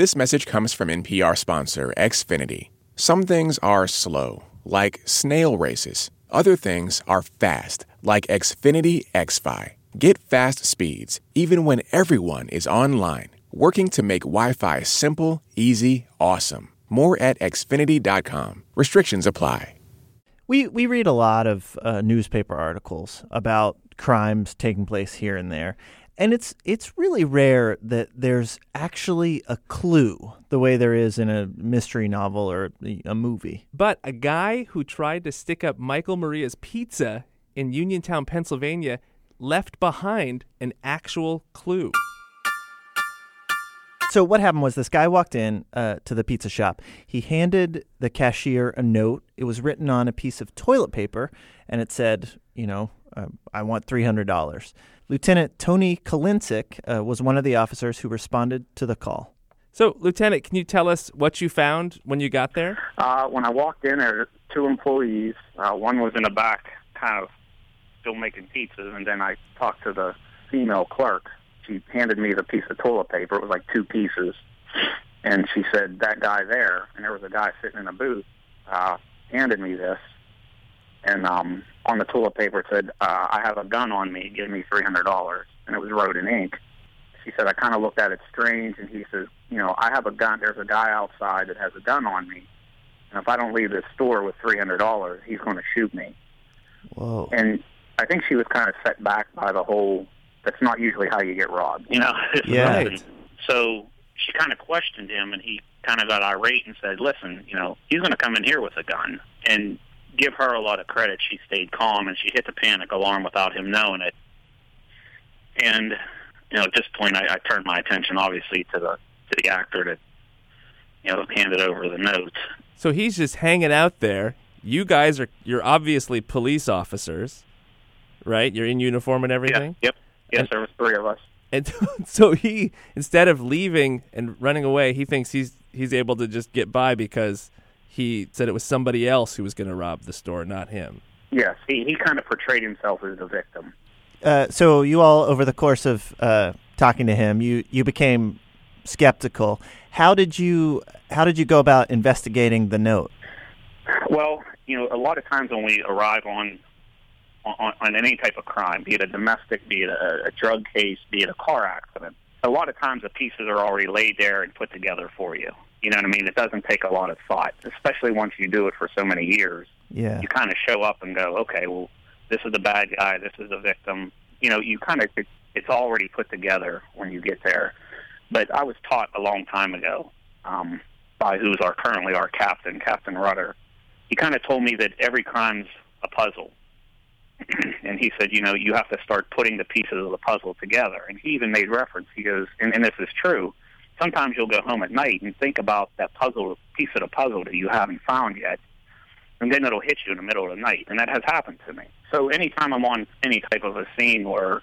This message comes from NPR sponsor Xfinity. Some things are slow, like snail races. Other things are fast, like Xfinity XFi. Get fast speeds even when everyone is online, working to make Wi Fi simple, easy, awesome. More at xfinity.com. Restrictions apply. We we read a lot of uh, newspaper articles about crimes taking place here and there, and it's it's really rare that there's actually a clue the way there is in a mystery novel or a movie. But a guy who tried to stick up Michael Maria's pizza in Uniontown, Pennsylvania, left behind an actual clue. So what happened was this guy walked in uh, to the pizza shop. He handed the cashier a note. It was written on a piece of toilet paper, and it said, you know, uh, I want three hundred dollars. Lieutenant Tony Kalinsic uh, was one of the officers who responded to the call. So, Lieutenant, can you tell us what you found when you got there? Uh, when I walked in, there were two employees. Uh, one was in the back, kind of still making pizzas, and then I talked to the female clerk she handed me the piece of toilet paper. It was like two pieces, and she said that guy there, and there was a guy sitting in a booth, uh, handed me this, and um, on the toilet paper said, uh, "I have a gun on me. Give me three hundred dollars," and it was wrote in ink. She said, I kind of looked at it strange, and he says, you know, I have a gun. There's a guy outside that has a gun on me, and if I don't leave this store with three hundred dollars, he's going to shoot me. Whoa! And I think she was kind of set back by the whole that's not usually how you get robbed. You know. Yeah. Right. So she kind of questioned him, and he kind of got irate and said, "Listen, you know, he's going to come in here with a gun." And give her a lot of credit. She stayed calm and she hit the panic alarm without him knowing it. And you know, at this point, I, I turned my attention obviously to the to the actor that you know handed over the note. So he's just hanging out there. You guys are you're obviously police officers, right? You're in uniform and everything. Yeah. Yep. Yes, And- there was three of us. And so he instead of leaving and running away, he thinks he's he's able to just get by because he said it was somebody else who was going to rob the store, not him. Yes, he he kind of portrayed himself as the victim. Uh, so you all, over the course of uh, talking to him, you you became skeptical. How did you how did you go about investigating the note? Well, you know, a lot of times when we arrive on on, on any type of crime, be it a domestic, be it a, a drug case, be it a car accident, a lot of times the pieces are already laid there and put together for you. You know what I mean? It doesn't take a lot of thought, especially once you do it for so many years. Yeah. You kind of show up and go, okay, well, this is the bad guy, this is the victim. You know, you kind of it, it's already put together when you get there. But I was taught a long time ago um, by who's our currently our captain, Captain Rudder. He kind of told me that every crime's a puzzle. and he said, you know, you have to start putting the pieces of the puzzle together. And he even made reference. He goes, and, and this is true. Sometimes you'll go home at night and think about that puzzle piece of the puzzle that you haven't found yet, and then it'll hit you in the middle of the night. And that has happened to me. So anytime I'm on any type of a scene where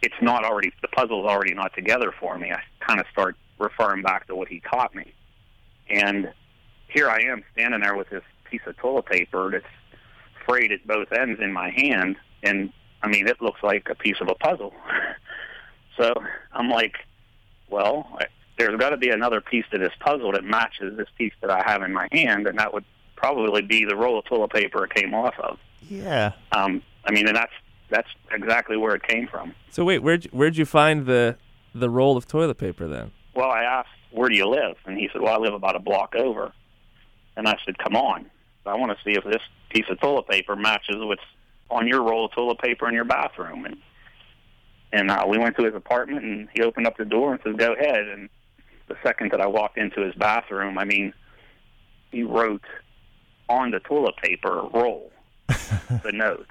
it's not already the puzzle's already not together for me, I kind of start referring back to what he taught me. And here I am standing there with this piece of toilet paper that's frayed at both ends in my hand, and I mean it looks like a piece of a puzzle. so I'm like, well, there's got to be another piece to this puzzle that matches this piece that I have in my hand, and that would probably be the roll of toilet paper it came off of. Yeah. Um, I mean, and that's that's exactly where it came from. So wait, where'd you, where'd you find the the roll of toilet paper then? Well, I asked, "Where do you live?" And he said, "Well, I live about a block over." And I said, "Come on, I want to see if this piece of toilet paper matches what's on your roll of toilet paper in your bathroom." And and uh, we went to his apartment, and he opened up the door and said, "Go ahead." And the second that I walked into his bathroom, I mean, he wrote on the toilet paper roll the note.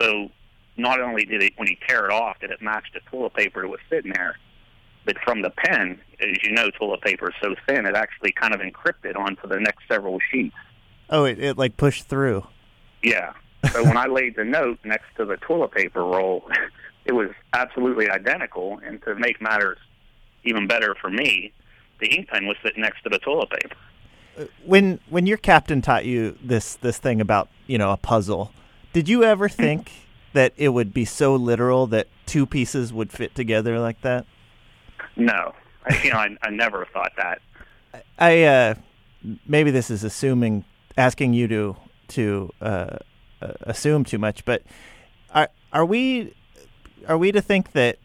So not only did it, when he tear it off, did it match the toilet paper that was sitting there, but from the pen, as you know, toilet paper is so thin, it actually kind of encrypted onto the next several sheets. Oh, it, it like pushed through. Yeah. So when I laid the note next to the toilet paper roll, it was absolutely identical. And to make matters even better for me, the ink pen was sitting next to the toilet paper. When when your captain taught you this this thing about you know a puzzle, did you ever think that it would be so literal that two pieces would fit together like that? No, I, you know, I, I never thought that. I uh, maybe this is assuming asking you to to uh, uh, assume too much, but are are we are we to think that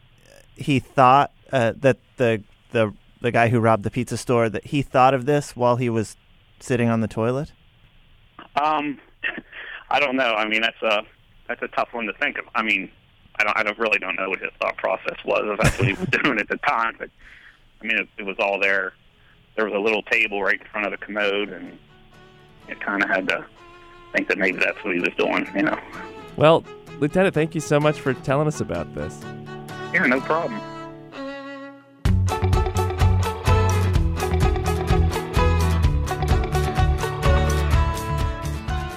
he thought uh, that the the the guy who robbed the pizza store that he thought of this while he was sitting on the toilet? Um, I don't know. I mean, that's a that's a tough one to think of. I mean, I don't I don't really don't know what his thought process was if that's what he was doing at the time. But I mean, it, it was all there. There was a little table right in front of the commode, and it kind of had to think that maybe that's what he was doing. You know. Well, Lieutenant, thank you so much for telling us about this. Yeah, no problem.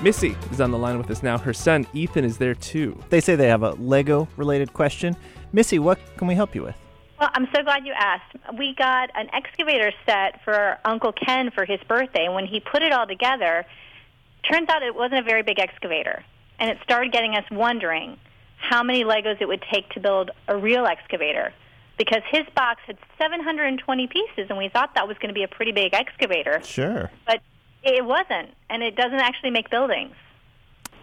Missy is on the line with us now. Her son, Ethan, is there too. They say they have a Lego related question. Missy, what can we help you with? Well, I'm so glad you asked. We got an excavator set for Uncle Ken for his birthday. And when he put it all together, turns out it wasn't a very big excavator. And it started getting us wondering how many Legos it would take to build a real excavator. Because his box had 720 pieces, and we thought that was going to be a pretty big excavator. Sure. But it wasn't, and it doesn't actually make buildings.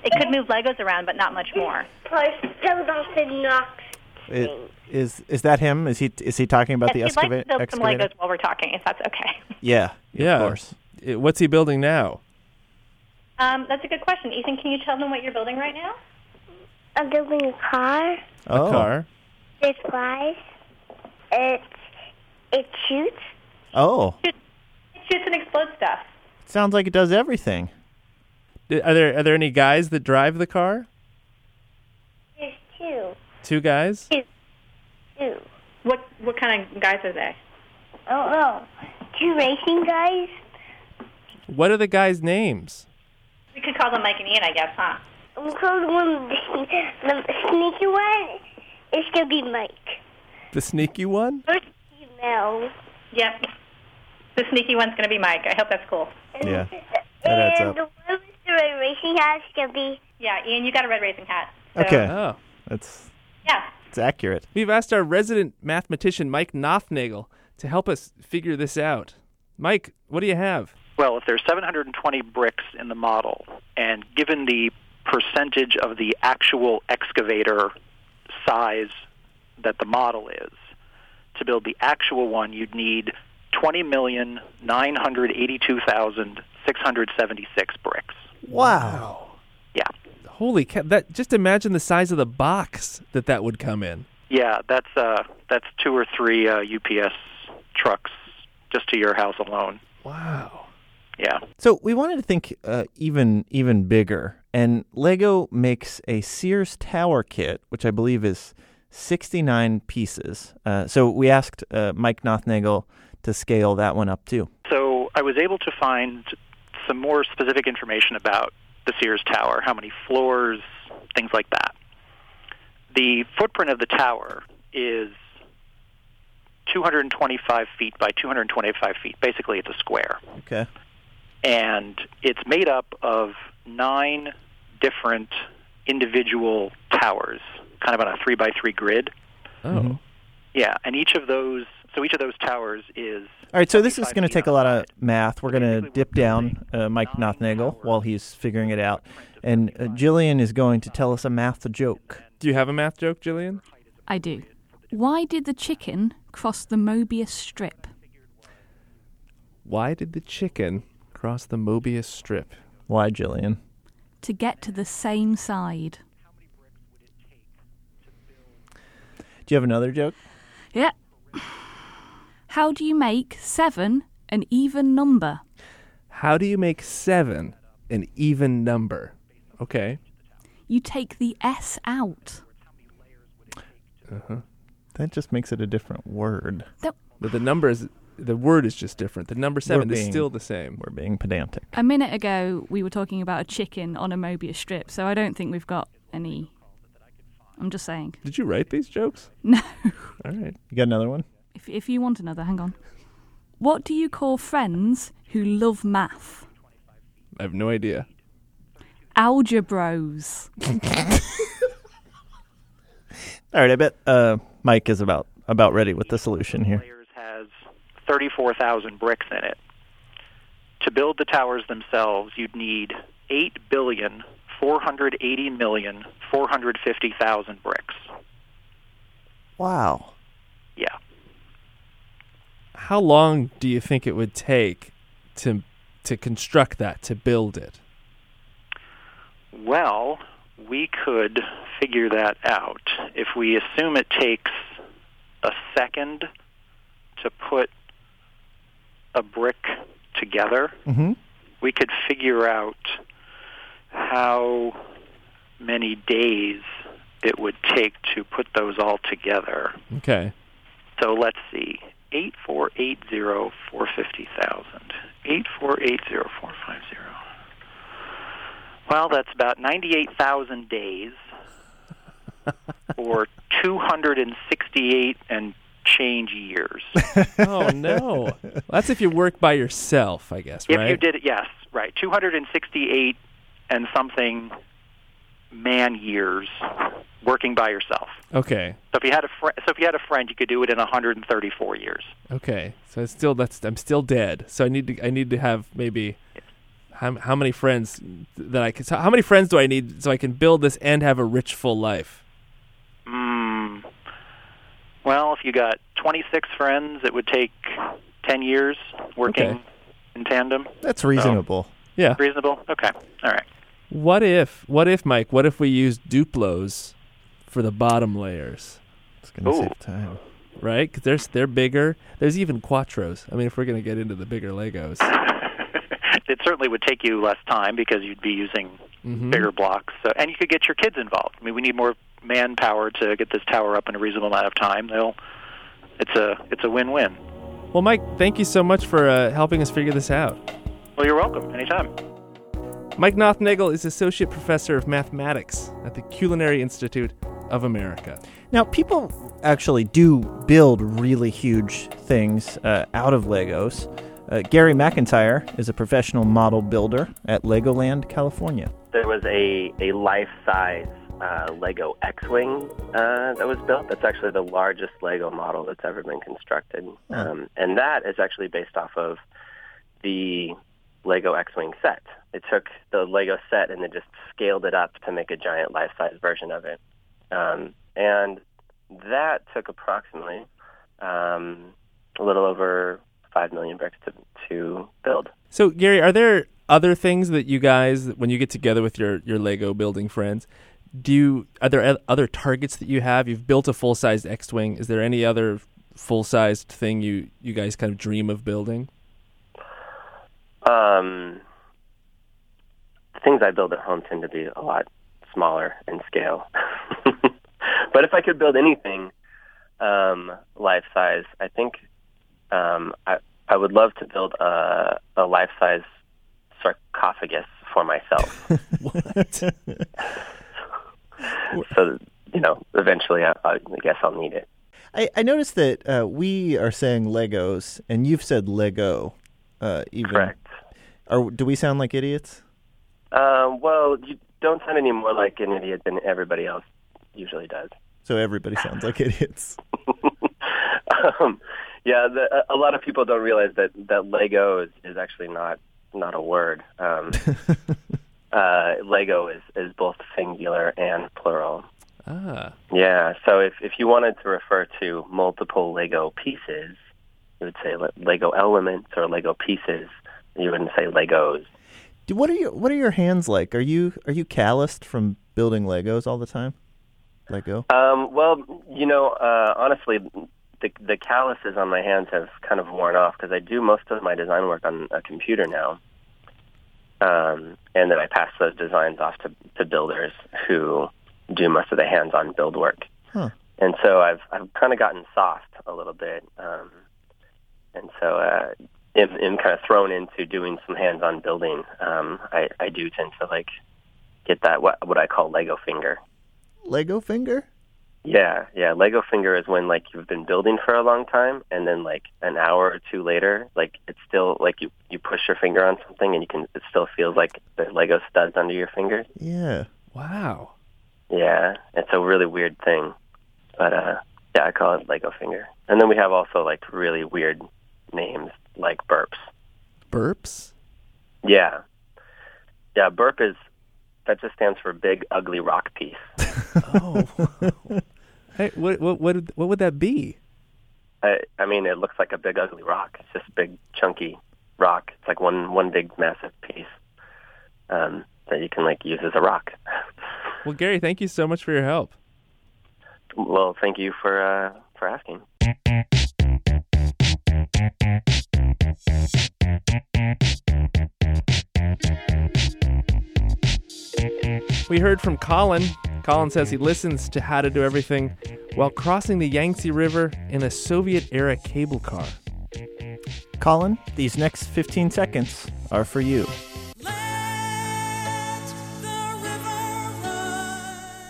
It could move Legos around, but not much more. Plus, some of the Is is that him? Is he is he talking about the Yes, we'd like excava- to build some? Legos while we're talking, if that's okay. Yeah, Yeah. of course. Uh, What's he building now? Um, that's a good question. Ethan, can you tell them what you're building right now? I'm building a car. Oh, A car. It flies. It it shoots. oh, It shoots and explodes stuff. Sounds like it does everything. Are there are there any guys that drive the car? There's two. Two guys? Two. What what kind of guys are they? Oh no. Two racing guys. What are the guys' names? We could call them Mike and Ian, I guess, huh? I'm called one the sneaky one. It's gonna be Mike. The sneaky one? First email. Yep. The sneaky one's going to be Mike. I hope that's cool. Yeah, that adds And up. the one with the red racing hat is gonna be Yeah, Ian, you got a red racing hat. So, Okay, Oh. that's Yeah. it's accurate. We've asked our resident mathematician, Mike Nothnagel, to help us figure this out. Mike, what do you have? Well, if there's 720 bricks in the model, and given the percentage of the actual excavator size that the model is, to build the actual one, you'd need 20,982,676 bricks. Wow. Yeah. Holy cow! That just imagine the size of the box that that would come in. Yeah, that's uh, that's two or three uh, UPS trucks just to your house alone. Wow. Yeah. So we wanted to think uh, even even bigger, and Lego makes a Sears Tower kit, which I believe is 69 pieces. Uh, so we asked uh, Mike Nothnagel to scale that one up too. So I was able to find some more specific information about the Sears Tower, how many floors, things like that. The footprint of the tower is 225 feet by 225 feet. Basically, it's a square. Okay. And it's made up of nine different individual towers, kind of on a three by three grid. Oh. Yeah, and each of those, so each of those towers is All right, so this is going to take a lot of math. We're going to dip down uh, Mike nine Nothnagel while he's figuring it out, and uh, Jillian is going to tell us a math joke. Do you have a math joke, Jillian? I do. Why did the chicken cross the Mobius strip? Why did the chicken cross the Mobius strip? Why, Jillian? To get to the same side. Do you have another joke? Yeah. How do you make seven an even number? How do you make seven an even number? Okay. You take the S out. Uh-huh. That just makes it a different word. That, But the number is the word is just different. The number seven is still the same. We're being pedantic. a minute ago, we were talking about a chicken on a Mobius strip, so I don't think we've got any. I'm just saying. Did you write these jokes? No. All right. You got another one? If, if you want another, hang on. What do you call friends who love math? I have no idea. Algebros. All right, I bet uh, Mike is about about ready with the solution here. layers has 34,000 bricks in it. To build the towers themselves, you'd need 8 billion 480 million 450,000 bricks. Wow. How long do you think it would take to to construct that, to build it? Well, we could figure that out. If we assume it takes a second to put a brick together, Mm-hmm. we could figure out how many days it would take to put those all together. Okay. So let's see. Eight four eight zero four fifty thousand. Eight four eight zero four five zero. Well, that's about ninety eight thousand days, or two hundred and sixty eight and change years. Oh no. That's if you work by yourself, I guess, if right? you did it, yes, right. Two hundred and sixty eight and something man years working by yourself. Okay. So if you had a fr- so if you had a friend, you could do it in 134 years. Okay. So it's still that's I'm still dead. So I need to I need to have maybe how how many friends that I can so how many friends do I need so I can build this and have a rich full life? Mm. Well, if you got 26 friends, it would take 10 years working Okay. in tandem. That's reasonable. Yeah. Reasonable? Okay. All right. What if what if Mike, what if we use Duplos for the bottom layers? It's gonna Ooh. save time. right? Because they're they're bigger. There's even Quatros. I mean, if we're going to get into the bigger Legos. it certainly would take you less time because you'd be using Mhm. bigger blocks. So, and you could get your kids involved. I mean, we need more manpower to get this tower up in a reasonable amount of time. They'll. It's a it's a win-win. Well, Mike, thank you so much for uh, helping us figure this out. Well, you're welcome. Anytime. Mike Nothnagel is Associate Professor of Mathematics at the Culinary Institute of America. Now, people actually do build really huge things uh, out of Legos. Uh, Gary McIntyre is a professional model builder at Legoland, California. There was a, a life size uh, Lego X Wing uh, that was built. That's actually the largest Lego model that's ever been constructed. Um, and that is actually based off of the Lego X Wing set. It took the Lego set and then just scaled it up to make a giant life size version of it. Um, and that took approximately um, a little over 5 million bricks to, to build. So, Gary, are there other things that you guys, when you get together with your, your Lego building friends, do you are there other targets that you have? You've built a full sized X wing. Is there any other full sized thing you you guys kind of dream of building? Um, things I build at home tend to be a lot smaller in scale. but if I could build anything um, life size, I think um, I I would love to build a a life size sarcophagus for myself. What? so you know, eventually, I, I guess I'll need it. I, I noticed that uh, we are saying Legos, and you've said Lego. Uh, even Correct. Are, do we sound like idiots? Um, well, you don't sound any more like an idiot than everybody else usually does. So everybody sounds like idiots. um, yeah, the, a a lot of people don't realize that that Lego is, is actually not not a word. Um, uh, Lego is is both singular and plural. ah, Yeah, so if if you wanted to refer to multiple Lego pieces, you would say Lego elements or Lego pieces. You wouldn't say Legos. Do- What are your What are your hands like? Are you Are you calloused from building Legos all the time? Lego. Um, well, you know, uh, honestly, the the calluses on my hands have kind of worn off because I do most of my design work on a computer now, um, and then I pass those designs off to to builders who do most of the hands-on build work. Huh. And so I've I've kind of gotten soft a little bit, um, and so uh, am, am kind of thrown into doing some hands-on building. Um, I I do tend to like get that what what I call Lego finger. Lego finger. Yeah, yeah. Lego finger is when like you've been building for a long time, and then like an hour or two later, like it's still like you you push your finger on something, and you can it still feels like the Lego studs under your finger. Yeah. wow. Yeah, it's a really weird thing, but uh, yeah, I call it Lego finger. And then we have also like really weird names like burps. Burps? Yeah. Yeah, burp is that just stands for big ugly rock piece. oh. hey, what what what what would that be? I I mean, it looks like a big ugly rock. It's just big chunky rock. It's like one one big massive piece um, that you can like use as a rock. well, Gary, thank you so much for your help. Well, thank you for uh, for asking. We heard from Colin. Colin says he listens to How to Do Everything while crossing the Yangtze River in a Soviet era cable car. Colin, these next 15 seconds are for you.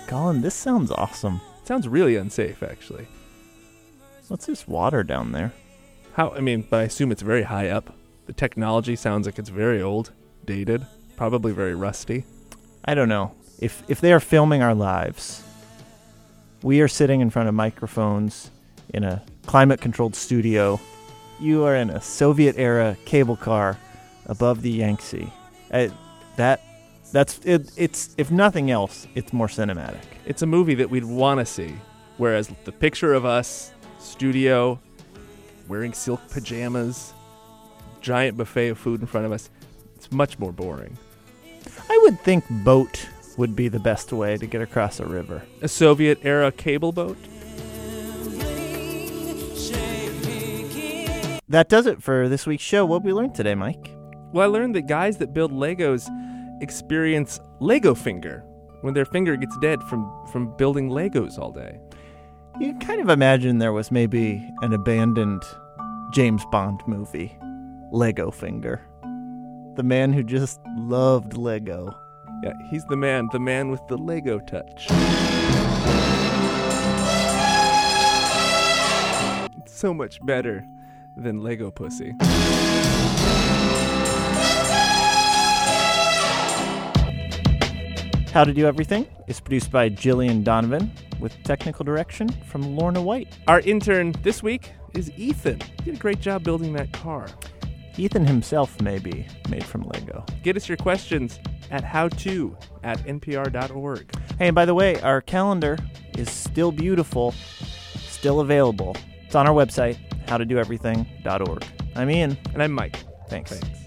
Colin, this sounds awesome. Sounds really unsafe, actually. What's this water down there? How? I mean, but I assume it's very high up. The technology sounds like it's very old, dated, probably very rusty. I don't know. If if they are filming our lives, we are sitting in front of microphones in a climate controlled studio. You are in a Soviet era cable car above the Yangtze. I, that that's it, it's if nothing else, it's more cinematic. It's a movie that we'd want to see. Whereas the picture of us, studio, wearing silk pajamas, giant buffet of food in front of us, it's much more boring. I would think boat would be the best way to get across a river. A Soviet era cable boat? That does it for this week's show. What we learned today, Mike? Well, I learned that guys that build Legos experience Lego finger when their finger gets dead from, from building Legos all day. You kind of imagine there was maybe an abandoned James Bond movie, Lego Finger. The man who just loved Lego. Yeah, he's the man, the man with the Lego touch. So much better than Lego Pussy. How to Do Everything is produced by Jillian Donovan with technical direction from Lorna White. Our intern this week is Ethan. He did a great job building that car. Ethan himself may be made from Lego. Get us your questions at howto at npr.org. Hey, and by the way, our calendar is still beautiful, still available. It's on our website, howtodoeverything.org. I'm Ian. And I'm Mike. Thanks. Thanks.